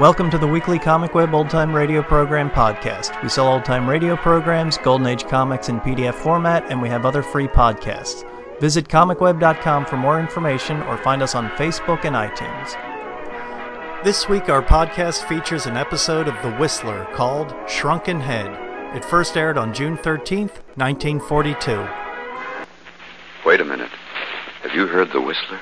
Welcome to the weekly Comic Web Old Time Radio Program podcast. We sell old time radio programs, Golden Age comics in PDF format, and we have other free podcasts. Visit comicweb.com for more information or find us on Facebook and iTunes. This week, our podcast features an episode of The Whistler called Shrunken Head. It first aired on June 13th, 1942. Wait a minute. Have you heard The Whistler?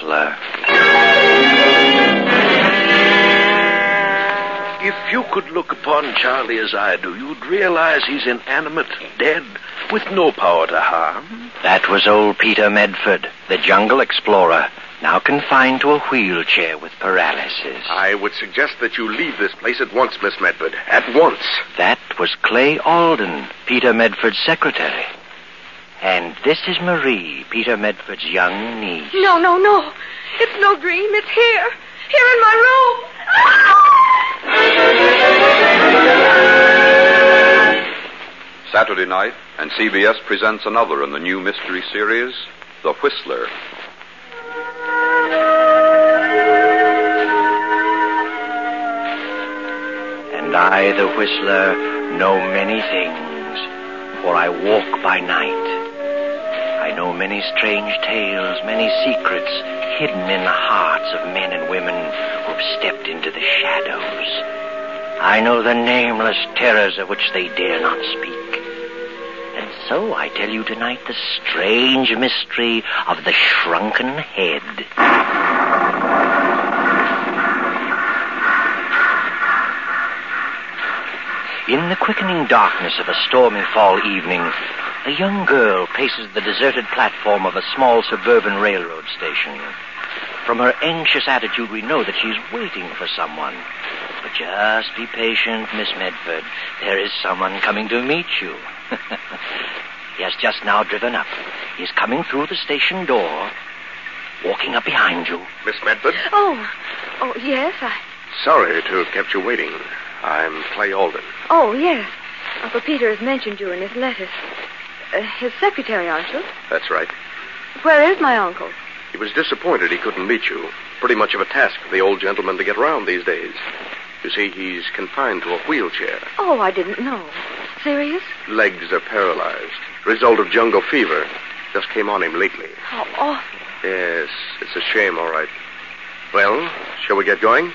I'm the Whistler. If you could look upon Charlie as I do, you'd realize he's inanimate, dead, with no power to harm. That was old Peter Medford, the jungle explorer, now confined to a wheelchair with paralysis. I would suggest that you leave this place at once, Miss Medford. At once. That was Clay Alden, Peter Medford's secretary. And this is Marie, Peter Medford's young niece. No, no, no. It's no dream. It's here. Here in my room. Ah! Saturday night, and CBS presents another in the new mystery series, The Whistler. And I, the Whistler, know many things, for I walk by night. I know many strange tales, many secrets hidden in the hearts of men and women who've stepped into the shadows. I know the nameless terrors of which they dare not speak. And so I tell you tonight the strange mystery of the shrunken head. In the quickening darkness of a stormy fall evening, a young girl paces the deserted platform of a small suburban railroad station. From her anxious attitude, we know that she's waiting for someone. But just be patient, Miss Medford. There is someone coming to meet you. he has just now driven up. He's coming through the station door, walking up behind you. Miss Medford? Oh, oh, yes, I. Sorry to have kept you waiting. I'm Clay Alden. Oh, yes. Uncle Peter has mentioned you in his letters. Uh, his secretary, aren't you? That's right. Where is my uncle? He was disappointed he couldn't meet you. Pretty much of a task for the old gentleman to get around these days. You see, he's confined to a wheelchair. Oh, I didn't know. Serious? Legs are paralyzed. Result of jungle fever. Just came on him lately. How awful. Yes, it's a shame, all right. Well, shall we get going?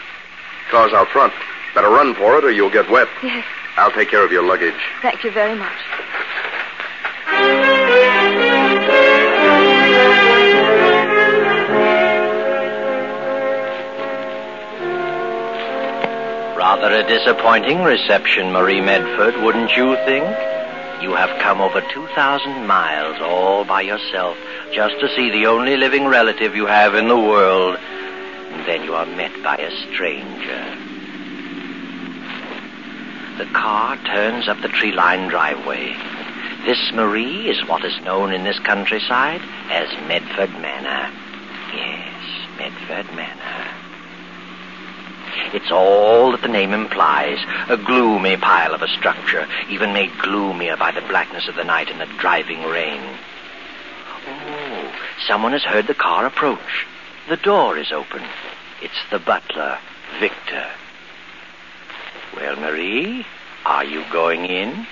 Car's out front. Better run for it or you'll get wet. Yes, I'll take care of your luggage. thank you very much. Rather a disappointing reception, Marie Medford, wouldn't you think? You have come over 2,000 miles all by yourself just to see the only living relative you have in the world. And then you are met by a stranger. The car turns up the tree lined driveway. This, Marie, is what is known in this countryside as Medford Manor. Yes, Medford Manor. It's all that the name implies a gloomy pile of a structure, even made gloomier by the blackness of the night and the driving rain. Oh, someone has heard the car approach. The door is open. It's the butler, Victor. Well, Marie, are you going in?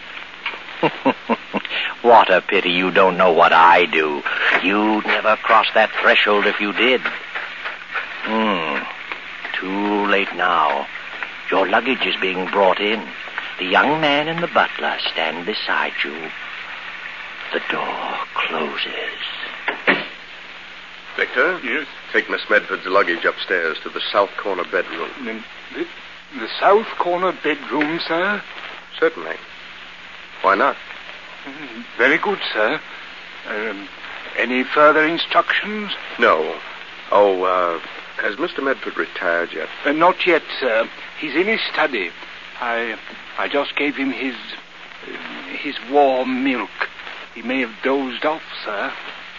what a pity you don't know what I do. You'd never cross that threshold if you did. Hmm. Too late now. Your luggage is being brought in. The young man and the butler stand beside you. The door closes. Victor? Yes? Take Miss Medford's luggage upstairs to the south corner bedroom. The, the, the south corner bedroom, sir? Certainly. Why not? Mm, Very good, sir. Um, any further instructions? No. Oh, uh, has Mr. Medford retired yet? Uh, not yet, sir. He's in his study. I I just gave him his uh, his warm milk. He may have dozed off, sir.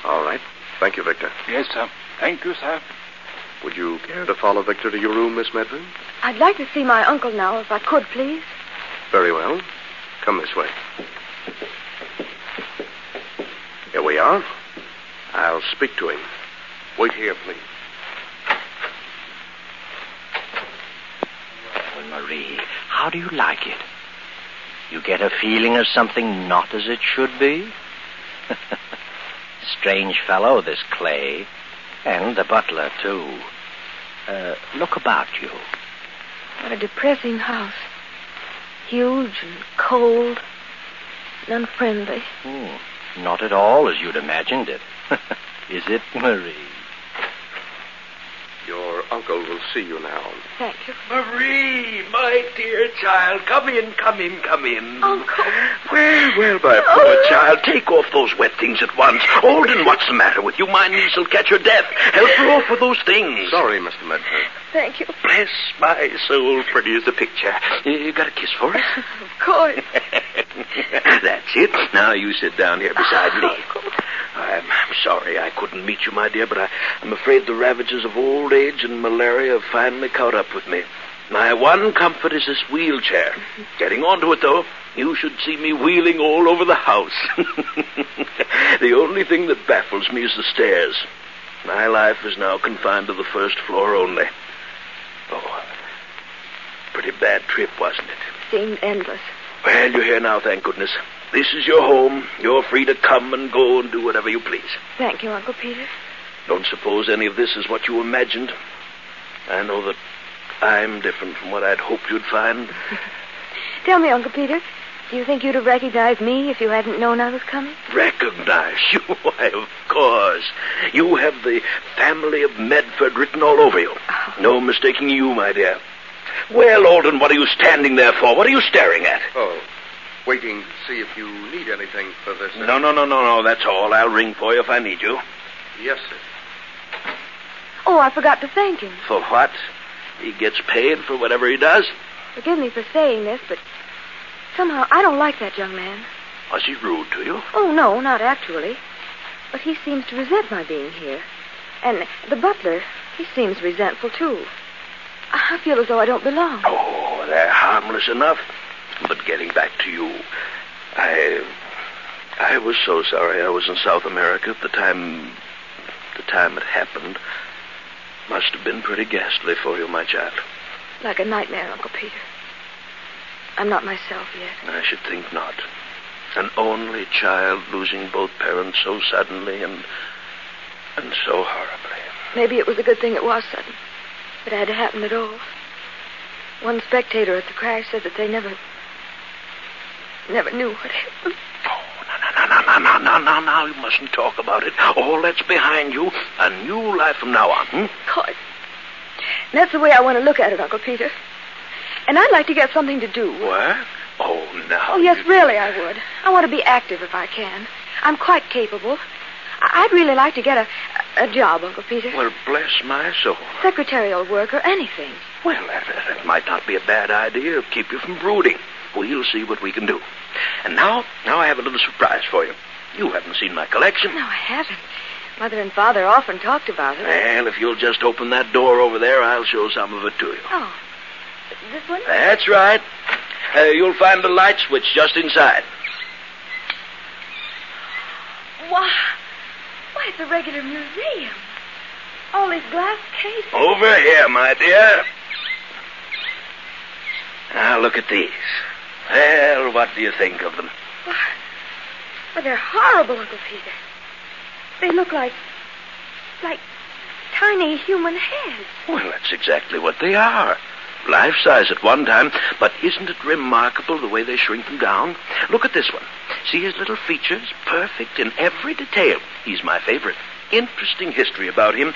All right. Thank you, Victor. Yes, sir. Thank you, sir. Would you care to follow Victor to your room, Miss Medford? I'd like to see my uncle now, if I could, please. Very well. Come this way. Here we are. I'll speak to him. Wait here, please. How do you like it? You get a feeling of something not as it should be? Strange fellow, this Clay. And the butler, too. Uh, look about you. What a depressing house. Huge and cold and unfriendly. Hmm. Not at all as you'd imagined it. Is it, Marie? Your uncle will see you now. Thank you. Marie, my dear child, come in, come in, come in. Uncle. Well, well, my poor oh. child, take off those wet things at once. Alden, what's the matter with you? My niece will catch her death. Help her off with those things. Sorry, Mr. Medford. Thank you. Bless my soul, pretty as the picture. You got a kiss for us? Of course. That's it. Now you sit down here beside me. Uncle. I'm, sorry I couldn't meet you, my dear, but I, I'm afraid the ravages of old age and malaria have finally caught up with me. My one comfort is this wheelchair. Getting onto it, though, you should see me wheeling all over the house. the only thing that baffles me is the stairs. My life is now confined to the first floor only. Oh, pretty bad trip, wasn't it? Seemed endless. Well, you're here now, thank goodness. This is your home. You're free to come and go and do whatever you please. Thank you, Uncle Peter. Don't suppose any of this is what you imagined. I know that I'm different from what I'd hoped you'd find. Tell me, Uncle Peter, do you think you'd have recognized me if you hadn't known I was coming? Recognize you? Why, of course. You have the family of Medford written all over you. Oh. No mistaking you, my dear. Well, Alden, what are you standing there for? What are you staring at? Oh, waiting to see if you need anything for this. No, no, no, no, no. That's all. I'll ring for you if I need you. Yes, sir. Oh, I forgot to thank him. For what? He gets paid for whatever he does. Forgive me for saying this, but somehow I don't like that young man. Was he rude to you? Oh, no, not actually. But he seems to resent my being here. And the butler, he seems resentful, too. I feel as though I don't belong. Oh, they're harmless enough. But getting back to you, I. I was so sorry I was in South America at the time. the time it happened. Must have been pretty ghastly for you, my child. Like a nightmare, Uncle Peter. I'm not myself yet. I should think not. An only child losing both parents so suddenly and. and so horribly. Maybe it was a good thing it was sudden. It had to happen at all. One spectator at the crash said that they never. Never knew what happened. Oh, no, no, no, no, no, no, no, you mustn't talk about it. All that's behind you. A new life from now on, hmm? God. That's the way I want to look at it, Uncle Peter. And I'd like to get something to do. What? Oh, now. Oh, yes, really, I would. I want to be active if I can. I'm quite capable. I'd really like to get a, a job, Uncle Peter. Well, bless my soul. Secretarial work or anything. Well, that, that might not be a bad idea. It'll keep you from brooding. We'll see what we can do. And now, now I have a little surprise for you. You haven't seen my collection. No, I haven't. Mother and Father often talked about it. Well, if you'll just open that door over there, I'll show some of it to you. Oh, this one? That's right. Uh, you'll find the light switch just inside. Why, why, it's a regular museum. All these glass cases. Over here, my dear. Now, look at these. Well, what do you think of them? Why, why, they're horrible, Uncle Peter. They look like, like tiny human heads. Well, that's exactly what they are. Life size at one time, but isn't it remarkable the way they shrink them down? Look at this one. See his little features? Perfect in every detail. He's my favorite. Interesting history about him.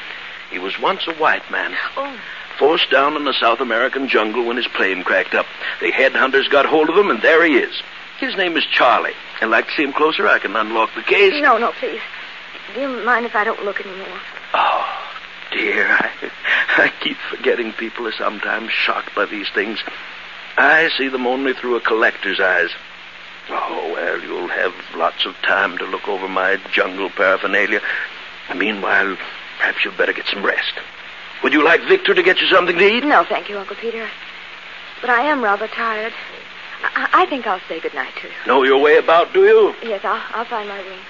He was once a white man, Oh, forced down in the South American jungle when his plane cracked up. The headhunters got hold of him, and there he is. His name is Charlie. I'd like to see him closer. I can unlock the case. no, no, please. Do you mind if I don't look anymore? Oh, dear. I, I keep forgetting people are sometimes shocked by these things. I see them only through a collector's eyes. Oh, well, you'll have lots of time to look over my jungle paraphernalia. Meanwhile, perhaps you'd better get some rest. Would you like Victor to get you something to eat? No, thank you, Uncle Peter. But I am rather tired. I, I think I'll say good night to you. Know your way about, do you? Yes, I'll, I'll find my room.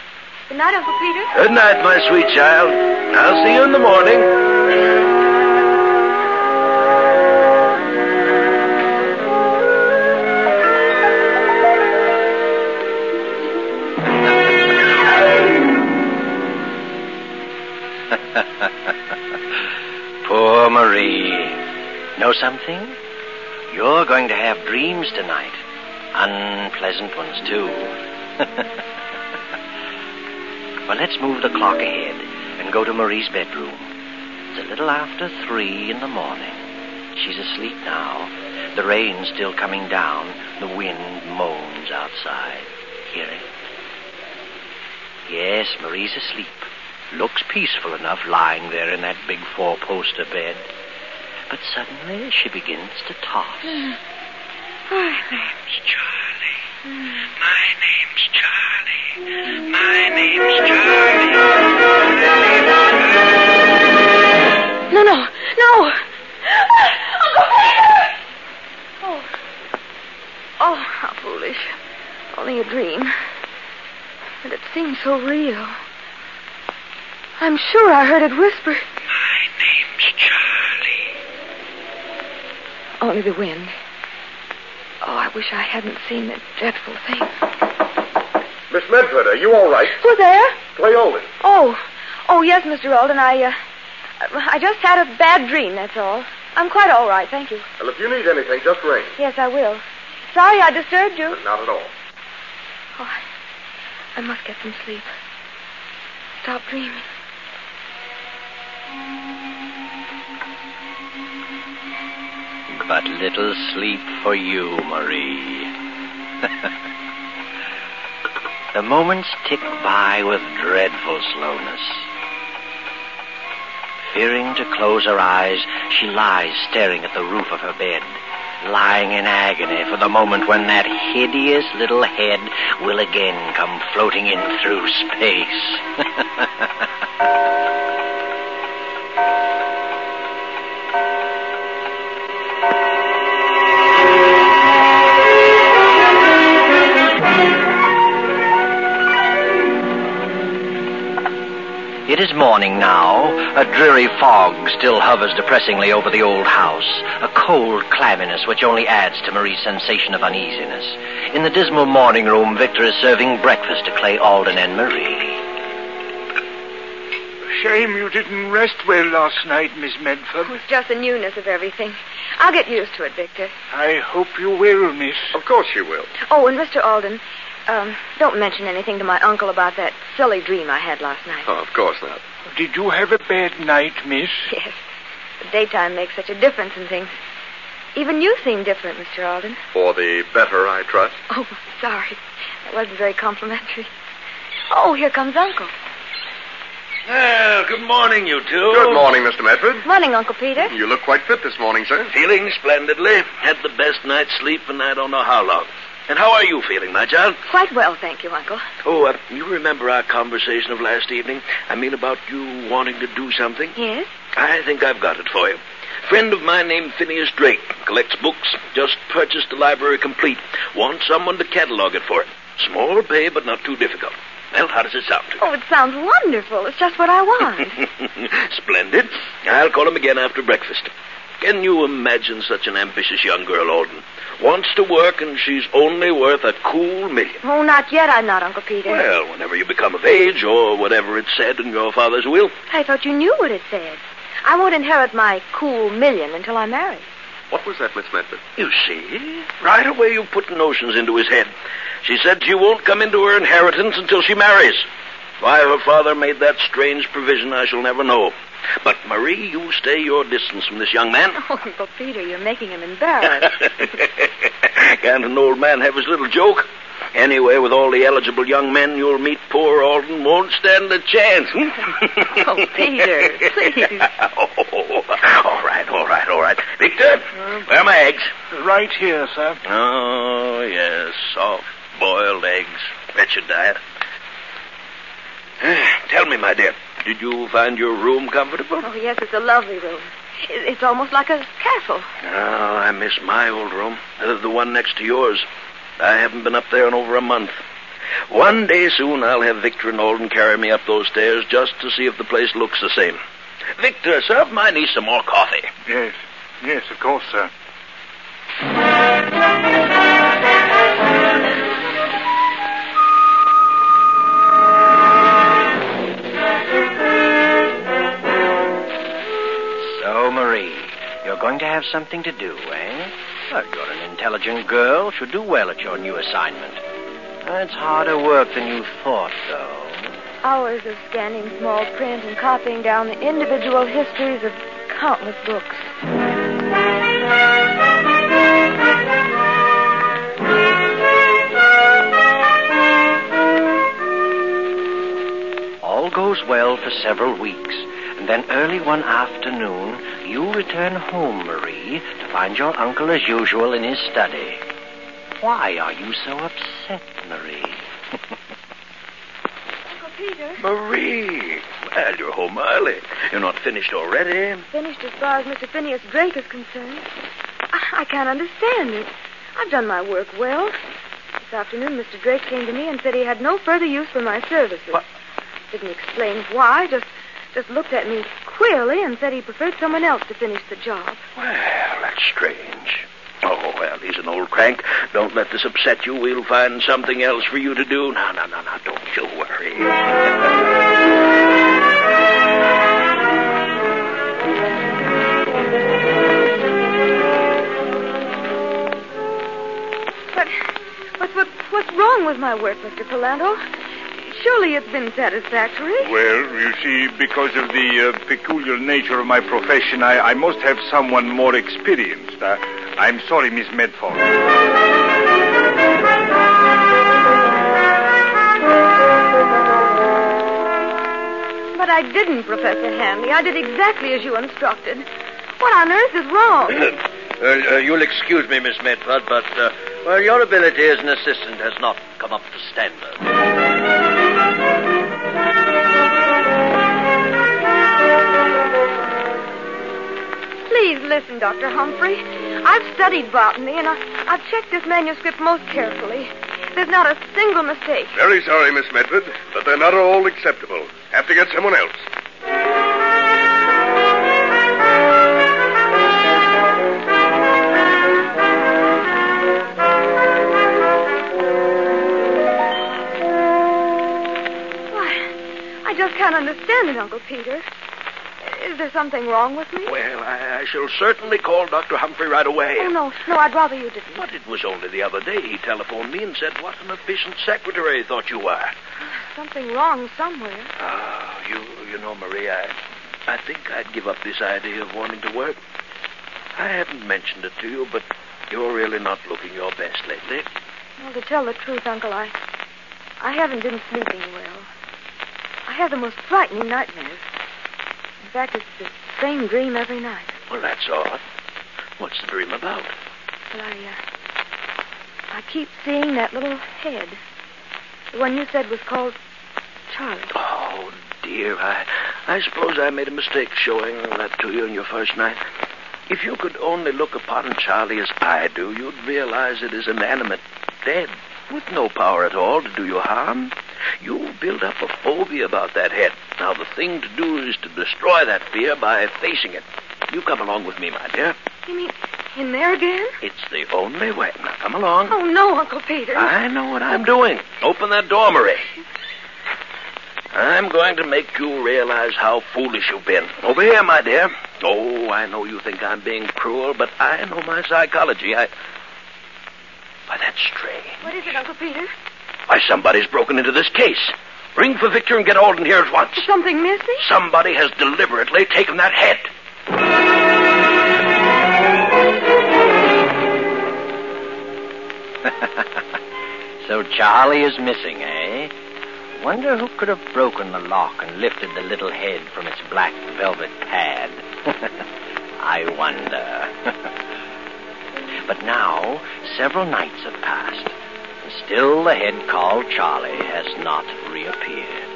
Good night, Uncle Peter. Good night, my sweet child. I'll see you in the morning. Dreams tonight. Unpleasant ones, too. well, let's move the clock ahead and go to Marie's bedroom. It's a little after three in the morning. She's asleep now. The rain's still coming down. The wind moans outside. Hear it? Yes, Marie's asleep. Looks peaceful enough lying there in that big four-poster bed. But suddenly she begins to toss. Oh, name's Charlie. Hmm. My name's Charlie. My name's Charlie. No, no, no. Uncle Peter! Oh. Oh, how foolish. Only a dream. But it seems so real. I'm sure I heard it whisper. My name's Charlie. Only the wind. Oh, I wish I hadn't seen that dreadful thing. Miss Medford, are you all right? Who there? Clay Alden. Oh, oh yes, Mr. Alden. I, uh, I just had a bad dream. That's all. I'm quite all right, thank you. Well, if you need anything, just ring. Yes, I will. Sorry I disturbed you. Not at all. Oh, I, I must get some sleep. Stop dreaming. But little sleep for you, Marie. the moments tick by with dreadful slowness. Fearing to close her eyes, she lies staring at the roof of her bed, lying in agony for the moment when that hideous little head will again come floating in through space. is morning now. A dreary fog still hovers depressingly over the old house, a cold clamminess which only adds to Marie's sensation of uneasiness. In the dismal morning room, Victor is serving breakfast to Clay Alden and Marie. Shame you didn't rest well last night, Miss Medford. It's just the newness of everything. I'll get used to it, Victor. I hope you will, miss. Of course you will. Oh, and Mr. Alden, um, don't mention anything to my uncle about that silly dream I had last night. Oh, of course not. Did you have a bad night, miss? Yes. The daytime makes such a difference in things. Even you seem different, Mr. Alden. For the better, I trust. Oh, sorry. That wasn't very complimentary. Oh, here comes Uncle. Well, good morning, you two. Good morning, Mr. Medford. Morning, Uncle Peter. You look quite fit this morning, sir. Feeling splendidly. Had the best night's sleep in I don't know how long. And how are you feeling, my child? Quite well, thank you, Uncle. Oh, uh, you remember our conversation of last evening? I mean about you wanting to do something? Yes? I think I've got it for you. Friend of mine named Phineas Drake collects books. Just purchased the library complete. Wants someone to catalog it for him. Small pay, but not too difficult. Well, how does it sound? Oh, it sounds wonderful. It's just what I want. Splendid. I'll call him again after breakfast. Can you imagine such an ambitious young girl, Alden? Wants to work, and she's only worth a cool million. oh, not yet, I'm not, Uncle Peter. Well, whenever you become of age, or whatever it said in your father's will. I thought you knew what it said. I won't inherit my cool million until I'm married. What was that, Miss Medford? You see, right away you put notions into his head. She said she won't come into her inheritance until she marries. Why her father made that strange provision, I shall never know. But, Marie, you stay your distance from this young man. Oh, Uncle Peter, you're making him embarrassed. Can't an old man have his little joke? Anyway, with all the eligible young men you'll meet, poor Alden won't stand a chance. Hmm? Oh, Peter, please. Oh, all right, all right, all right. Victor, uh-huh. where are my eggs? Right here, sir. Oh, yes, soft boiled eggs. Wretched diet. Tell me, my dear, did you find your room comfortable? Oh, yes, it's a lovely room. It's almost like a castle. Oh, I miss my old room. The one next to yours. I haven't been up there in over a month. One day soon I'll have Victor and Alden carry me up those stairs just to see if the place looks the same. Victor, serve my niece some more coffee. Yes, yes, of course, sir. Have something to do, eh? Well, you're an intelligent girl. Should do well at your new assignment. It's harder work than you thought, though. Hours of scanning small print and copying down the individual histories of countless books. All goes well for several weeks, and then early one afternoon, you return home, Marie, to find your uncle as usual in his study. Why are you so upset, Marie? Uncle Peter, Marie! Well, you're home early. You're not finished already. finished as far as Mr. Phineas Drake is concerned. I, I can't understand it. I've done my work well. This afternoon, Mr. Drake came to me and said he had no further use for my services. What? Didn't explain why, just just looked at me queerly and said he preferred someone else to finish the job. Well, that's strange. Oh, well, he's an old crank. Don't let this upset you. We'll find something else for you to do. No, no, no, no. Don't you worry. But, but what, what's wrong with my work, Mr. Palando? Surely it's been satisfactory. Well, you see, because of the uh, peculiar nature of my profession, I, I must have someone more experienced. Uh, I'm sorry, Miss Medford. But I didn't, Professor Hanley. I did exactly as you instructed. What on earth is wrong? Uh, uh, you'll excuse me, Miss Medford, but, uh, well, your ability as an assistant has not come up to standard. Listen, Dr. Humphrey. I've studied botany, and I, I've checked this manuscript most carefully. There's not a single mistake. Very sorry, Miss Medford, but they're not all acceptable. Have to get someone else. Why, I just can't understand it, Uncle Peter. Is there something wrong with me? Well, I, I shall certainly call Dr. Humphrey right away. Oh, no, no, I'd rather you didn't. But it was only the other day he telephoned me and said what an efficient secretary he thought you were. Something wrong somewhere. Oh, you, you know, Maria, I, I think I'd give up this idea of wanting to work. I haven't mentioned it to you, but you're really not looking your best lately. Well, to tell the truth, Uncle, I, I haven't been sleeping well. I have the most frightening nightmares. Fact, it's the same dream every night. Well, that's odd. What's the dream about? But I, uh, I keep seeing that little head. The one you said was called Charlie. Oh, dear, I, I suppose I made a mistake showing that to you in your first night. If you could only look upon Charlie as I do, you'd realize it is inanimate, dead, with no power at all to do you harm. You build up a phobia about that head. Now, the thing to do is to destroy that fear by facing it. You come along with me, my dear. You mean in there again? It's the only way. Now, come along. Oh, no, Uncle Peter. I know what I'm doing. Open that door, Marie. I'm going to make you realize how foolish you've been. Over here, my dear. Oh, I know you think I'm being cruel, but I know my psychology. I. Why, that's strange. What is it, Uncle Peter? Why, somebody's broken into this case. Ring for Victor and get Alden here at once. Is something missing? Somebody has deliberately taken that head. So Charlie is missing, eh? Wonder who could have broken the lock and lifted the little head from its black velvet pad. I wonder. but now, several nights have passed, and still the head called Charlie has not reappeared.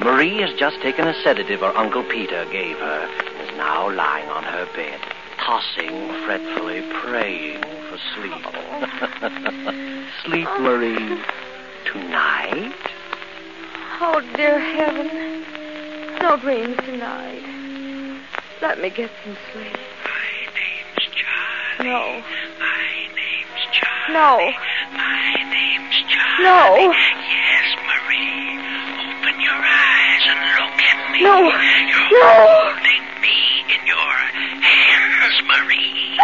Marie has just taken a sedative her Uncle Peter gave her, and is now lying on her bed, tossing fretfully, praying for sleep. sleep, Marie. Tonight? Oh, dear heaven. No dreams tonight. Let me get some sleep. My name's Charlie. No. My name's Charlie. No. My name's Charlie. No. Yes, Marie. Open your eyes and look at me. No. You're No. holding me in your hands, Marie.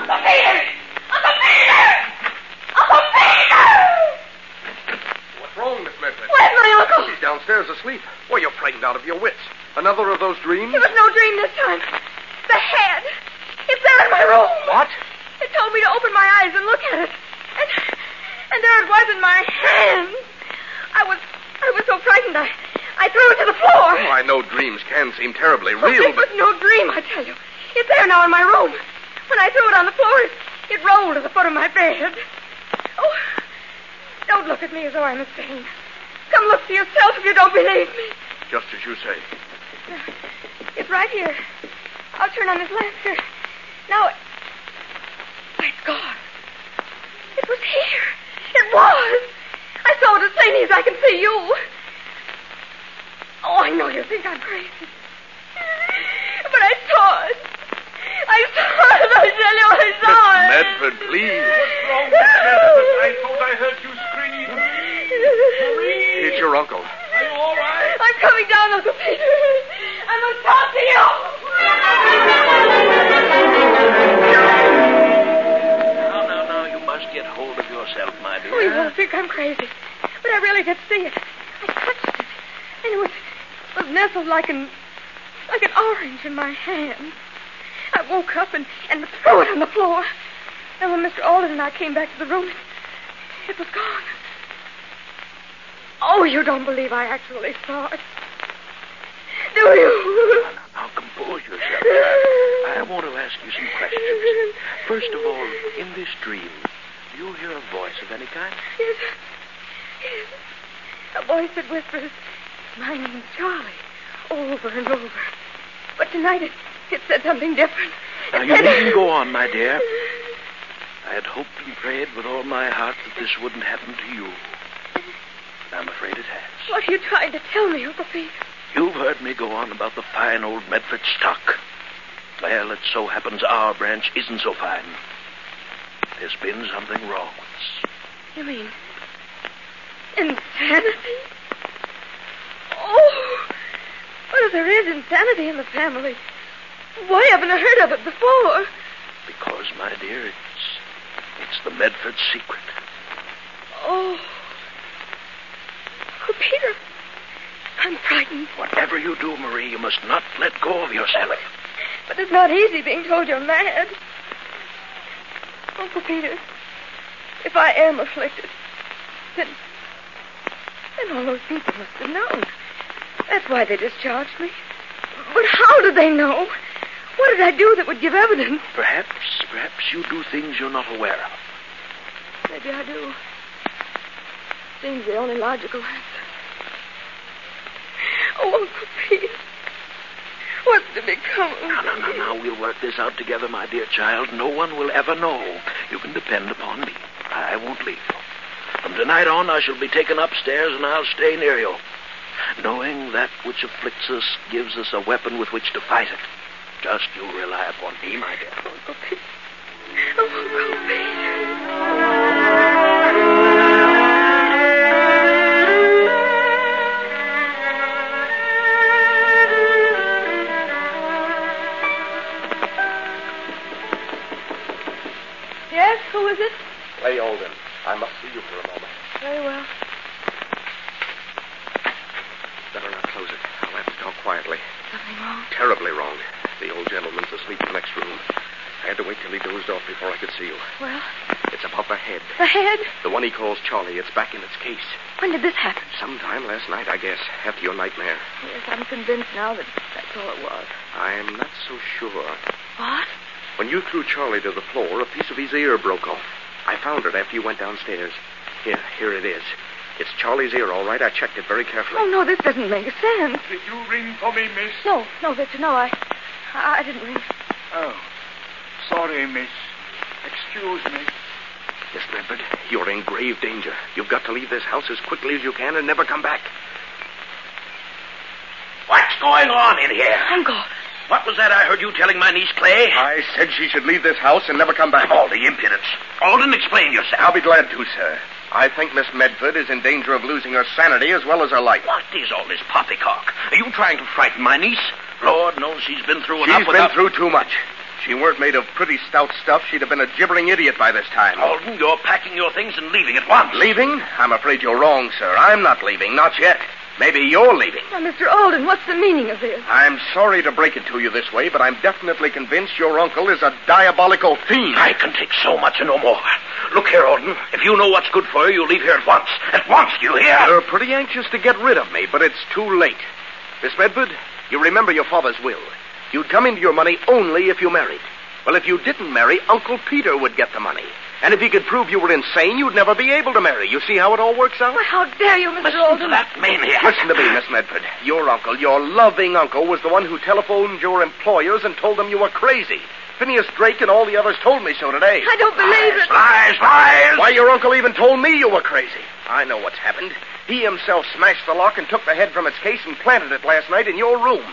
Uncle Peter! Uncle Peter! Uncle Peter! What's wrong, Miss Medford? Where's my uncle? He's downstairs asleep. Well, you're frightened out of your wits. Another of those dreams? It was no dream this time. The head. It's there in my room. What? It told me to open my eyes and look at it. And and there it was in my hands. I was I was so frightened I I threw it to the floor. Oh, I know dreams can seem terribly Oh, real, it but was no dream, I tell you. It's there now in my room. When I threw it on the floor, it, it rolled to the foot of my bed. Oh, don't look at me as though I'm insane. Come look for yourself if you don't believe me. just as you say. It's right here. I'll turn on this lamp here. Now, it... it's gone. It was here. It was. I saw it as plainly as I can see you. Oh, I know you think I'm crazy. But I saw it. I saw it. I tell you, I saw Miss it. Medford, please. What's wrong with Medford? I thought I heard you scream. It's your uncle. Are you all right? I'm coming down, Uncle Peter. I must talk to you. Now, now, now, you must get hold of yourself, my dear. Oh, you won't think I'm crazy. But I really did see it. I touched it. And it was, was nestled like an like an orange in my hand. I woke up and, and threw it on the floor. And when Mr. Alden and I came back to the room, it was gone. Oh, you don't believe I actually saw it. Do you? Now, compose yourself. I want to ask you some questions. First of all, in this dream, do you hear a voice of any kind? Yes. Yes. A voice that whispers, My name's Charlie, over and over. But tonight it, it said something different. Now, you said- needn't go on, my dear. I had hoped and prayed with all my heart that this wouldn't happen to you. But I'm afraid it has. What are you trying to tell me, Uncle Pete? You've heard me go on about the fine old Medford stock. Well, it so happens our branch isn't so fine. There's been something wrong with us. You mean insanity? Oh, well, if there is insanity in the family, why haven't I heard of it before? Because, my dear, it's it's the Medford secret. Oh, Uncle Peter, I'm frightened. Whatever you do, Marie, you must not let go of yourself. Oh, but it's not easy being told you're mad. Uncle Peter, if I am afflicted, then, then all those people must have known. That's why they discharged me. But how did they know? What did I do that would give evidence? Perhaps, perhaps you do things you're not aware of. Maybe I do. Seems the only logical answer. Oh, Uncle Peter, what's to become of Now, now, now, me? now, we'll work this out together, my dear child. No one will ever know. You can depend upon me. I won't leave you. From tonight on, I shall be taken upstairs and I'll stay near you. Knowing that which afflicts us gives us a weapon with which to fight it. Just you rely upon me, my dear. Uncle Peter. Oh, Uncle Peter. Yes, who is it? Clay Alden. I must see you for a moment. Very well. Better not close it. I'll have to talk quietly. Something wrong? Terribly wrong. The old gentleman's asleep in the next room. I had to wait till he dozed off before I could see you. Well, It's about the head. the head. The one he calls Charlie. It's back in its case. When did this happen? Sometime last night, I guess, after your nightmare. Yes, I'm convinced now that that's all it was. I'm not so sure. What? When you threw Charlie to the floor, a piece of his ear broke off. I found it after you went downstairs. Here, here it is. It's Charlie's ear, all right. I checked it very carefully. Oh, no, this doesn't make sense. Did you ring for me, miss? No, no, Victor, no, I, I, I didn't ring. Oh. Sorry, miss. Excuse me. Miss Medford, you're in grave danger. You've got to leave this house as quickly as you can and never come back. What's going on in here? Uncle, What was that I heard you telling my niece Clay? I said she should leave this house and never come back. All the impudence. Alden, explain yourself. I'll be glad to, sir. I think Miss Medford is in danger of losing her sanity as well as her life. What is all this poppycock? Are you trying to frighten my niece? Lord knows she's been through enough She's been through too much. She weren't made of pretty stout stuff, she'd have been a gibbering idiot by this time. Alden, you're packing your things and leaving at once. Leaving? I'm afraid you're wrong, sir. I'm not leaving, not yet. Maybe you're leaving. now, Mr. Alden, what's the meaning of this? I'm sorry to break it to you this way, but I'm definitely convinced your uncle is a diabolical fiend. I can take so much and no more. Look here, Alden. If you know what's good for you, you'll leave here at once. At once, you hear? You're pretty anxious to get rid of me, but it's too late. Miss Medford, you remember your father's will. You'd come into your money only if you married. Well, if you didn't marry, Uncle Peter would get the money. And if he could prove you were insane, you'd never be able to marry. You see how it all works out? Why, how dare you, Mr. Listen to Alden? that maniac. Listen to me, Miss Medford. Your uncle, your loving uncle, was the one who telephoned your employers and told them you were crazy. Phineas Drake and all the others told me so today. I don't believe it. Lies, lies. Why, your uncle even told me you were crazy. I know what's happened. He himself smashed the lock and took the head from its case and planted it last night in your room.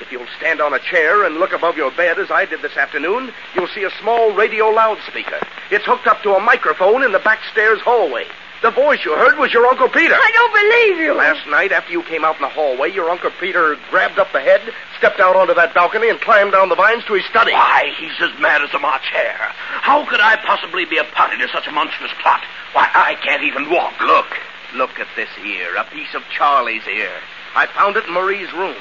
If you'll stand on a chair and look above your bed as I did this afternoon, you'll see a small radio loudspeaker. It's hooked up to a microphone in the back stairs hallway. The voice you heard was your Uncle Peter. I don't believe you. Last night, after you came out in the hallway, your Uncle Peter grabbed up the head, stepped out onto that balcony, and climbed down the vines to his study. Why, he's as mad as a March hare. How could I possibly be a party to such a monstrous plot? Why, I can't even walk. Look, look at this ear, a piece of Charlie's ear. I found it in Marie's room.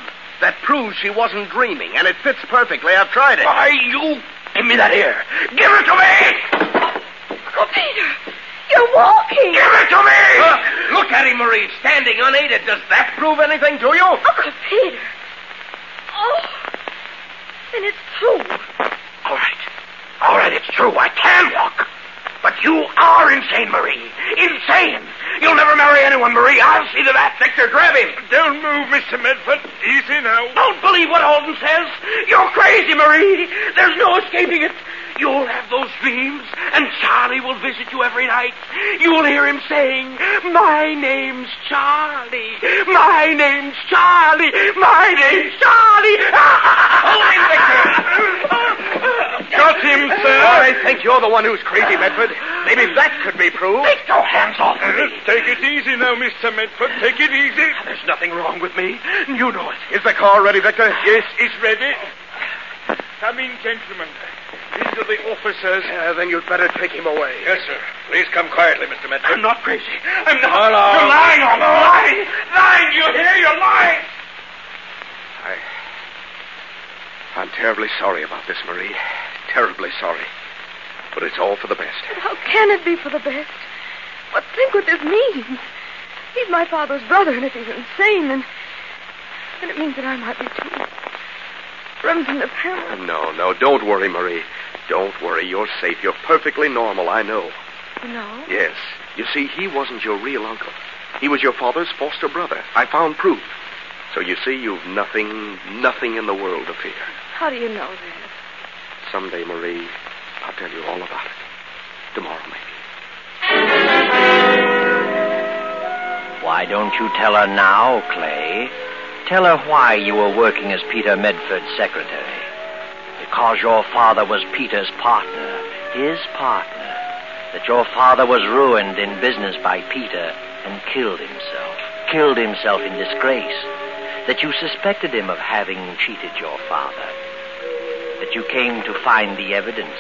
That proves she wasn't dreaming, and it fits perfectly. I've tried it. Why, you... Give me that ear. Give it to me! Uncle Peter, you're walking. Give it to me! Look, look at him, Marie, standing unaided. Does that prove anything to you? Oh, Uncle Peter. Oh, then it's true. All right. All right, it's true. I can walk. But you are insane, Marie. Insane. You'll never marry anyone, Marie. I'll see to that. Victor, grab him. Don't move, Mr. Medford. Easy now. Don't believe what Alden says. You're crazy, Marie. There's no escaping it. You'll have those dreams, and Charlie will visit you every night. You'll hear him saying, My name's Charlie. My name's Charlie. My name's Charlie. Hold him, Victor. Got him, sir. I think you're the one who's crazy, Medford. Maybe that could be proved. Take your hands off me. Take it easy now, Mr. Medford. Take it easy. There's nothing wrong with me. You know it. Is the car ready, Victor? Yes, it's ready. Come in, gentlemen. These are the officers. Uh, then you'd better take him away. Yes, sir. Please come quietly, Mr. Medford. I'm not crazy. I'm not. Hello. You're lying on me. Lying. Lying. You hear? You're lying. I. I'm terribly sorry about this, Marie. Terribly sorry. But it's all for the best. How can it be for the best? But think what this means. He's my father's brother, and if he's insane, then, then it means that I might be too. Remington, the parent. No, no, don't worry, Marie. Don't worry. You're safe. You're perfectly normal, I know. No. Yes. You see, he wasn't your real uncle. He was your father's foster brother. I found proof. So you see, you've nothing, nothing in the world to fear. How do you know that? Someday, Marie, I'll tell you all about it. Tomorrow, maybe. Why don't you tell her now, Clay? Tell her why you were working as Peter Medford's secretary. Because your father was Peter's partner, his partner. That your father was ruined in business by Peter and killed himself. Killed himself in disgrace. That you suspected him of having cheated your father. That you came to find the evidence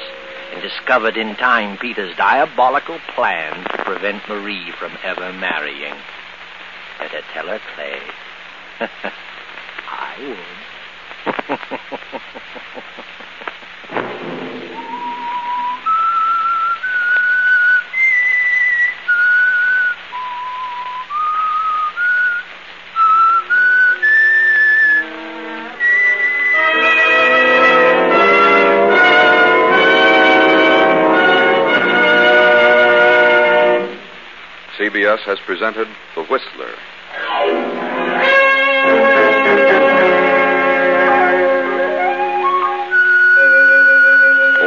and discovered in time Peter's diabolical plan to prevent Marie from ever marrying. Better tell her, Clay. I would. CBS has presented The Whistler.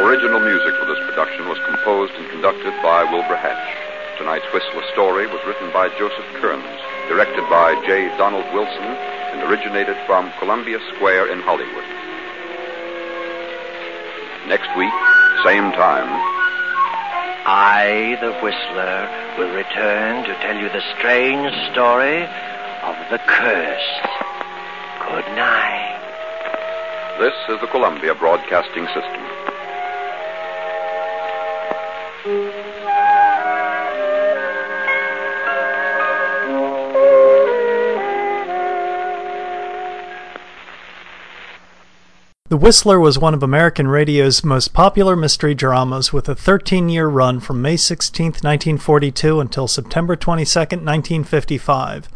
Original music for this production was composed and conducted by Wilbur Hatch. Tonight's Whistler story was written by Joseph Kearns, directed by J. Donald Wilson, and originated from Columbia Square in Hollywood. Next week, same time, I, the Whistler, will return to tell you the strange story of the cursed. Good night. this is the Columbia Broadcasting System. The Whistler was one of American radio's most popular mystery dramas with a 13 year run from May 16, 1942 until September 22, 1955.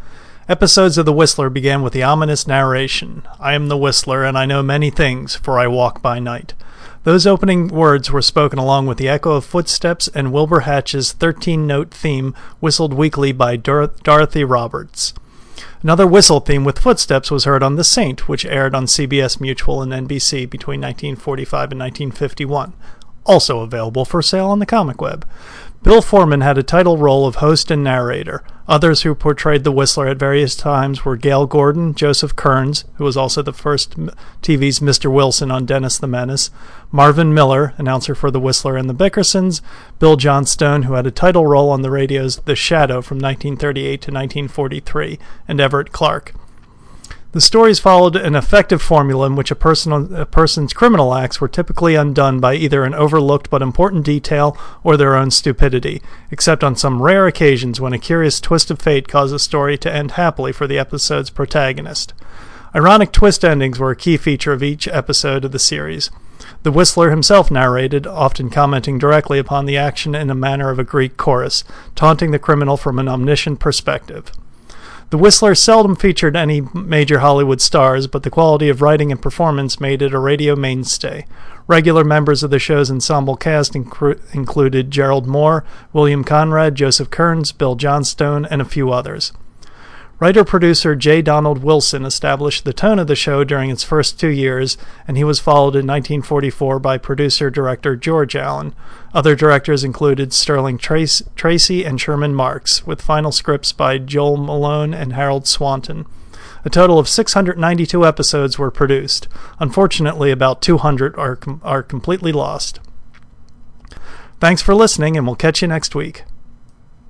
Episodes of The Whistler began with the ominous narration I am the Whistler, and I know many things, for I walk by night. Those opening words were spoken along with the echo of footsteps and Wilbur Hatch's 13 note theme, whistled weekly by Dor- Dorothy Roberts. Another whistle theme with footsteps was heard on The Saint, which aired on CBS Mutual and NBC between 1945 and 1951. Also available for sale on the comic web. Bill Forman had a title role of host and narrator. Others who portrayed the Whistler at various times were Gale Gordon, Joseph Kearns, who was also the first TV's Mr. Wilson on Dennis the Menace, Marvin Miller, announcer for the Whistler and the Bickersons, Bill Johnstone, who had a title role on the radio's The Shadow from 1938 to 1943, and Everett Clarke. The stories followed an effective formula in which a, person, a person's criminal acts were typically undone by either an overlooked but important detail or their own stupidity, except on some rare occasions when a curious twist of fate caused a story to end happily for the episode's protagonist. Ironic twist endings were a key feature of each episode of the series. The Whistler himself narrated, often commenting directly upon the action in a manner of a Greek chorus, taunting the criminal from an omniscient perspective. The Whistler seldom featured any major Hollywood stars, but the quality of writing and performance made it a radio mainstay. Regular members of the show's ensemble cast incru- included Gerald Mohr, William Conrad, Joseph Kearns, Bill Johnstone, and a few others. Writer producer J. Donald Wilson established the tone of the show during its first two years, and he was followed in 1944 by producer director George Allen. Other directors included Sterling Trace- Tracy and Sherman Marks, with final scripts by Joel Malone and Harold Swanton. A total of 692 episodes were produced. Unfortunately, about 200 are, com- are completely lost. Thanks for listening, and we'll catch you next week.